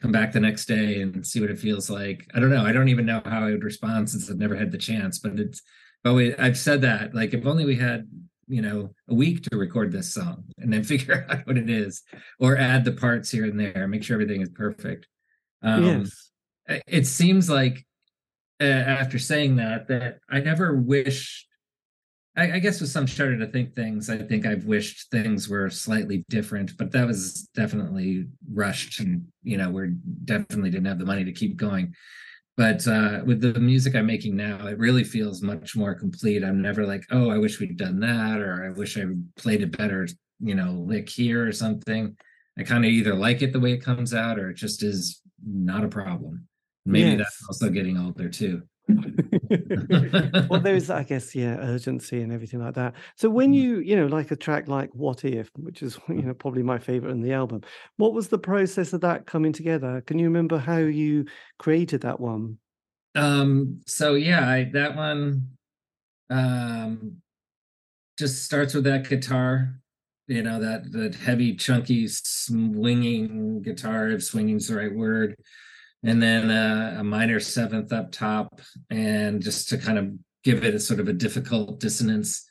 come back the next day and see what it feels like. I don't know. I don't even know how I would respond since I've never had the chance, but it's but we, I've said that like if only we had you know a week to record this song and then figure out what it is or add the parts here and there make sure everything is perfect um yes. it seems like uh, after saying that that i never wish I, I, guess with some shudder to think things, I think I've wished things were slightly different, but that was definitely rushed, and you know, we definitely didn't have the money to keep going. But uh, with the music I'm making now, it really feels much more complete. I'm never like, oh, I wish we'd done that, or I wish I played it better, you know, lick here or something. I kind of either like it the way it comes out, or it just is not a problem. Maybe yes. that's also getting older too. well, there's, I guess, yeah, urgency and everything like that. So when mm. you, you know, like a track like "What If," which is, you know, probably my favorite in the album, what was the process of that coming together? Can you remember how you created that one? Um. So yeah, I, that one, um, just starts with that guitar. You know that that heavy, chunky, swinging guitar. If swinging's the right word and then uh, a minor seventh up top, and just to kind of give it a sort of a difficult dissonance.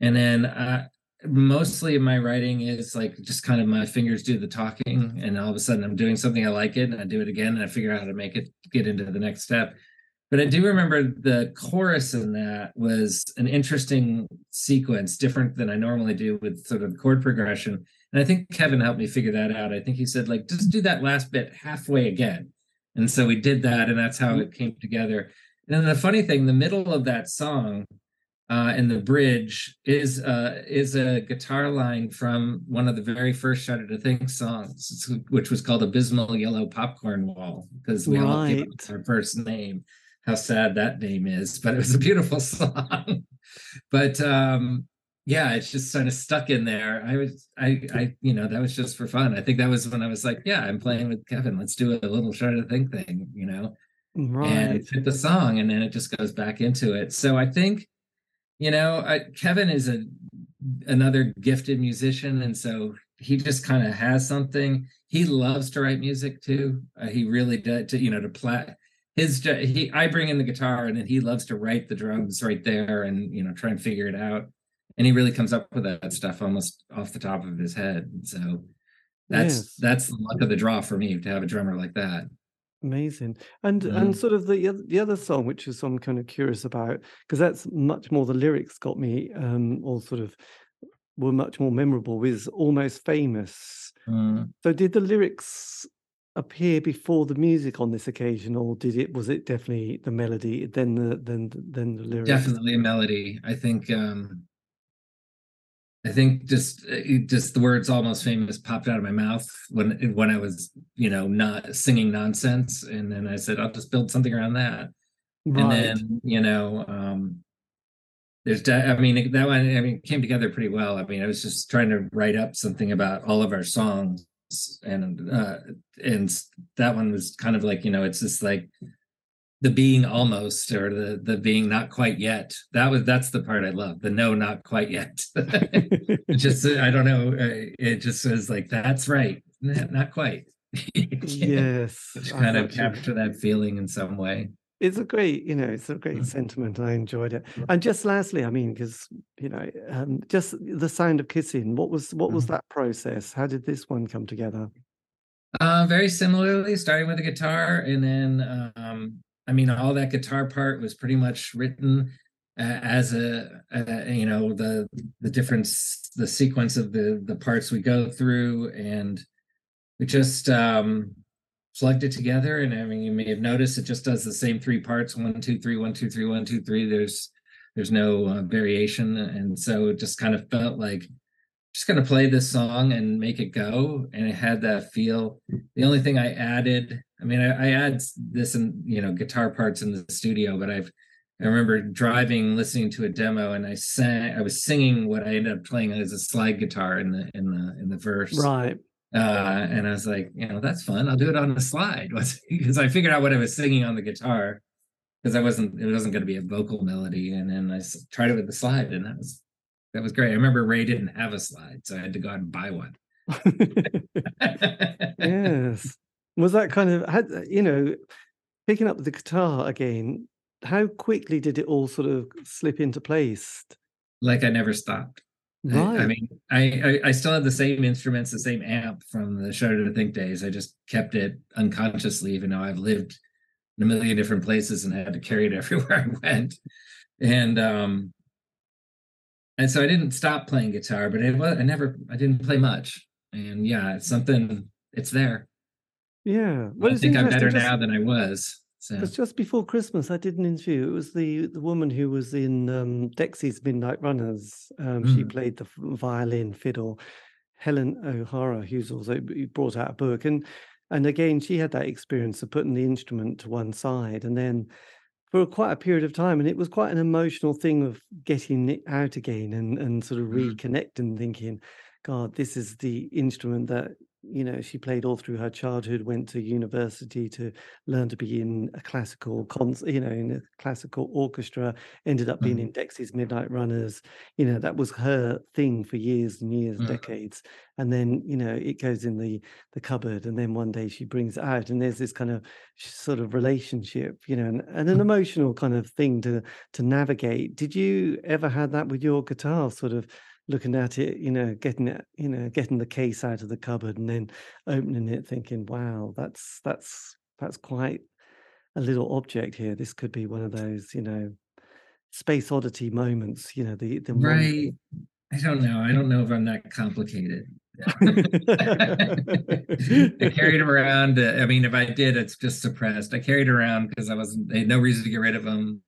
And then uh, mostly my writing is like just kind of my fingers do the talking, and all of a sudden I'm doing something I like it, and I do it again, and I figure out how to make it get into the next step. But I do remember the chorus in that was an interesting sequence, different than I normally do with sort of chord progression. And I think Kevin helped me figure that out. I think he said, like, just do that last bit halfway again and so we did that, and that's how it came together. And then the funny thing, the middle of that song uh, and the bridge is uh, is a guitar line from one of the very first Shudder to Think songs, which was called "Abysmal Yellow Popcorn Wall" because we right. all gave our first name. How sad that name is, but it was a beautiful song. but um, yeah, it's just kind of stuck in there. I was, I, I, you know, that was just for fun. I think that was when I was like, yeah, I'm playing with Kevin. Let's do a little Shudder to Think thing, you know, right. and hit the song, and then it just goes back into it. So I think, you know, I, Kevin is a another gifted musician, and so he just kind of has something. He loves to write music too. Uh, he really does. To, you know, to play his he. I bring in the guitar, and then he loves to write the drums right there, and you know, try and figure it out. And he really comes up with that stuff almost off the top of his head. So that's yes. that's the luck of the draw for me to have a drummer like that. Amazing. And mm-hmm. and sort of the the other song, which is I'm kind of curious about, because that's much more the lyrics got me, um, or sort of were much more memorable, is almost famous. Mm. So did the lyrics appear before the music on this occasion, or did it was it definitely the melody, then the then then the lyrics? Definitely a melody. I think um I think just uh, just the words "almost famous" popped out of my mouth when when I was you know not singing nonsense, and then I said I'll just build something around that, right. and then you know um, there's I mean that one I mean came together pretty well. I mean I was just trying to write up something about all of our songs, and uh, and that one was kind of like you know it's just like the being almost or the the being not quite yet. That was that's the part i love the no not quite yet. Just i don't know uh, it just was like that's right not quite. Yes kind of capture that feeling in some way. It's a great you know it's a great mm-hmm. sentiment. I enjoyed it. And just lastly i mean because you know um, just the sound of kissing what was what was mm-hmm. that process? How did this one come together? Uh, very similarly starting with the guitar and then um, I mean, all that guitar part was pretty much written uh, as a, a, you know the the difference the sequence of the the parts we go through and we just um plugged it together and i mean you may have noticed it just does the same three parts one two three one two three one two three there's there's no uh, variation and so it just kind of felt like just going to play this song and make it go and it had that feel. The only thing i added i mean i, I add this and you know guitar parts in the studio but i've i remember driving listening to a demo and i sang i was singing what i ended up playing as a slide guitar in the in the in the verse. Right. Uh, and i was like you know that's fun. I'll do it on the slide. Because i figured out what i was singing on the guitar because i wasn't it wasn't going to be a vocal melody and then i tried it with the slide and that was that was great. I remember Ray didn't have a slide, so I had to go out and buy one. yes. Was that kind of had you know picking up the guitar again? How quickly did it all sort of slip into place? Like I never stopped. Right. I, I mean, I, I, I still had the same instruments, the same amp from the Shudder to Think days. I just kept it unconsciously, even though I've lived in a million different places and had to carry it everywhere I went. And um, and so I didn't stop playing guitar, but it was I never I didn't play much, and yeah, it's something. It's there. Yeah, well, I think I'm better just, now than I was. So just before Christmas. I did an interview. It was the the woman who was in um, Dexy's Midnight Runners. Um, mm. She played the violin, fiddle. Helen O'Hara, who's also brought out a book, and and again she had that experience of putting the instrument to one side and then for quite a period of time and it was quite an emotional thing of getting it out again and and sort of mm. reconnecting thinking god this is the instrument that you know she played all through her childhood went to university to learn to be in a classical concert you know in a classical orchestra ended up being mm. in dexy's midnight runners you know that was her thing for years and years mm. decades and then you know it goes in the the cupboard and then one day she brings it out and there's this kind of sort of relationship you know and, and an mm. emotional kind of thing to to navigate did you ever had that with your guitar sort of looking at it, you know, getting it, you know, getting the case out of the cupboard and then opening it, thinking, "Wow, that's that's that's quite a little object here. This could be one of those, you know, space oddity moments." You know, the the right. I don't know. I don't know if I'm that complicated. I carried them around. Uh, I mean, if I did, it's just suppressed. I carried around because I wasn't. I had no reason to get rid of them,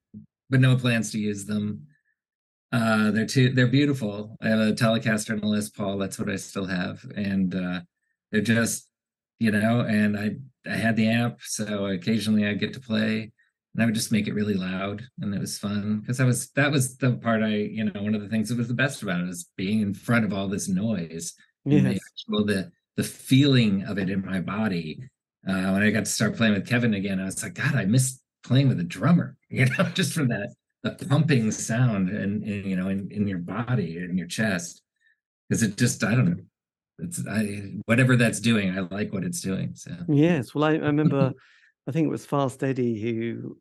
but no plans to use them. Uh, they're too they're beautiful. I have a Telecaster and a Les Paul. That's what I still have, and uh, they're just you know. And I I had the amp, so occasionally I get to play, and I would just make it really loud, and it was fun because I was that was the part I you know one of the things that was the best about it was being in front of all this noise. Yes. the actual the the feeling of it in my body. Uh, when I got to start playing with Kevin again, I was like, God, I miss playing with a drummer. You know, just from that a pumping sound and, you know in, in your body in your chest because it just I don't know. It's I whatever that's doing I like what it's doing so. Yes well I, I remember I think it was Fast Eddie who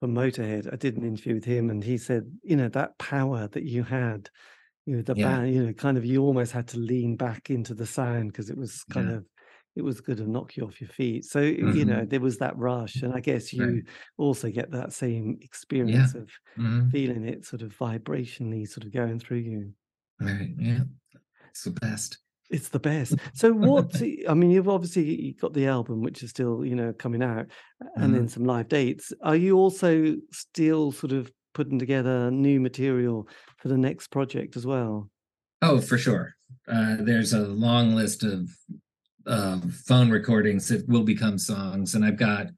from Motorhead I did an interview with him and he said you know that power that you had you know the yeah. band you know kind of you almost had to lean back into the sound because it was kind yeah. of it was going to knock you off your feet. So you know hmm there was that rush and i guess right. you also get that same yeah. experience of hmm feeling it sort of vibrationally sort of going through you. Right yeah. It's the best. It's the best. So what i mean you've obviously got the album which is still you know coming out and then hmm some live dates. Are you also still sort of putting together new material for the next project as well? Oh for sure. Uh there's a long list of uh, phone recordings that will become songs and I've got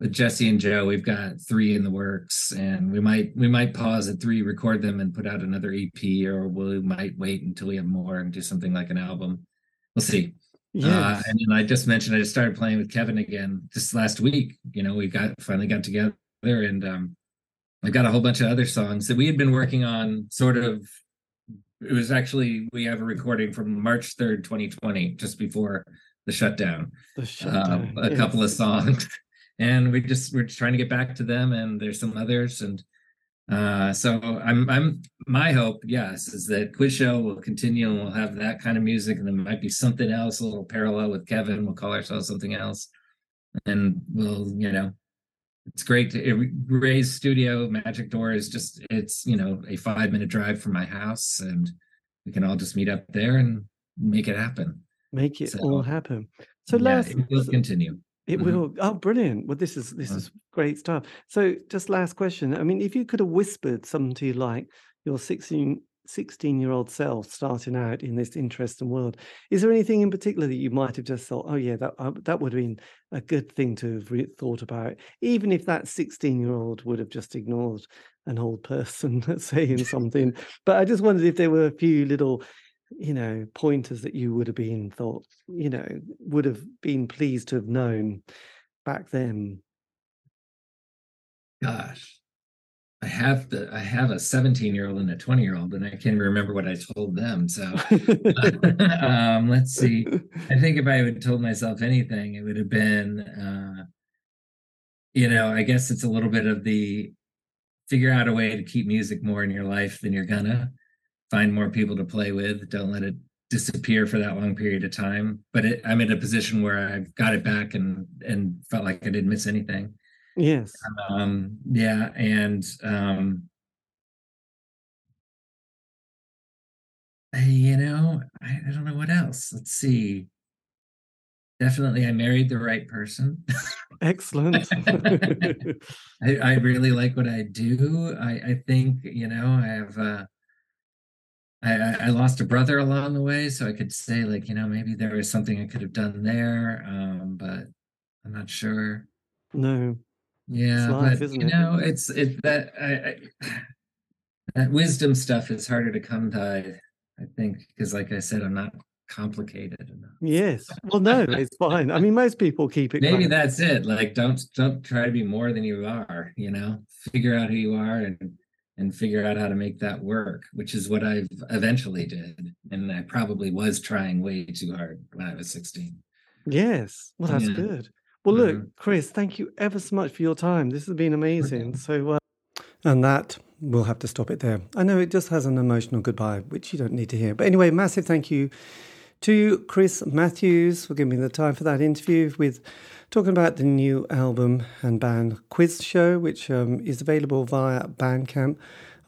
with Jesse and Joe, we've got three in the works, and we might we might pause at three, record them, and put out another EP, or we might wait until we have more and do something like an album. We'll see. Uh, and then I just mentioned I just started playing with Kevin again just last week. You know, we got finally got together, and um, I got a whole bunch of other songs that we had been working on. Sort of, it was actually we have a recording from March third, twenty twenty, just before the shutdown. the Uh, shutdown a couple of songs. And we just we're trying to get back to them and there's some others and uh so i'm i'm my hope yes is that quiz show will continue and we'll have that kind of music and there might be something else a little parallel with kevin we'll call ourselves something else. And we'll you know it's great to it, ray's studio magic door is just it's you know a five minute drive from my house and we can all just meet up there and make it happen make it so all happen so yeah last it will continue It Mhm. will. Oh, brilliant. Well, this is this Uh, is great stuff. So just last question. I mean, if you could have whispered something to you like your 16, 16 year old self starting out in this interesting world, is there anything in particular that you might have just thought, oh yeah, that uh, that would have been a good thing to have re- thought about, even if that 16 year old would have just ignored an old person saying something. But I just wondered if there were a few little you know, pointers that you would have been thought, you know, would have been pleased to have known back then? gosh I have the I have a 17 year old and a 20 year old, and I can't remember what I told them. So um, let's see. I think if I had told myself anything, it would have been, uh, you know, I guess it's a little bit of the figure out a way to keep music more in your life than you're gonna find more people to play with. Don't let it disappear for that long period of time. But it, I'm in a position where I've got it back and and felt like I didn't miss anything yes. um yeah and um I- you know I, I don't know what else let's see definitely i married the right person Excellent. I, I really like what i do i i think you know i have uh I, I lost a brother along the way, so I could say like, you know, maybe there was something I could have done there, um, but I'm not sure. no, Yeah, life, but you it? know, it's it that I, I that wisdom stuff is harder to come by, I think, because like I said, I'm not complicated enough. Yes. Well, no, it's fine. I mean, most people keep it Maybe that's it. Like, don't don't try to be more than you are. You know, figure out who you are and and figure out how to make that work, which is what I've eventually did. And I probably was trying way too hard when I was 16. Yes. Well, that's Yeah. good. Well, look, Mhm. Chris, thank you ever so much for your time. This has been amazing. So, uh, and that we'll have to stop it there. I know it just has an emotional goodbye, which you don't need to hear. But anyway, massive thank you to Chris Matthews for giving me the time for that interview with talking about the new album and band quiz show, which um, is available via Bandcamp.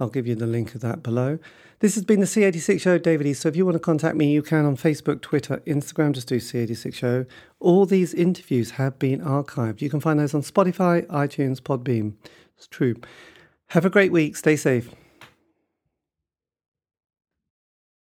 I'll give you the link of that below. This has been the C86 Show, David Eastaugh. So if you want to contact me, you can on Facebook, Twitter, Instagram, just do C86 Show. All these interviews have been archived. You can find those on Spotify, iTunes, Podbean. It's true. Have a great week. Stay safe.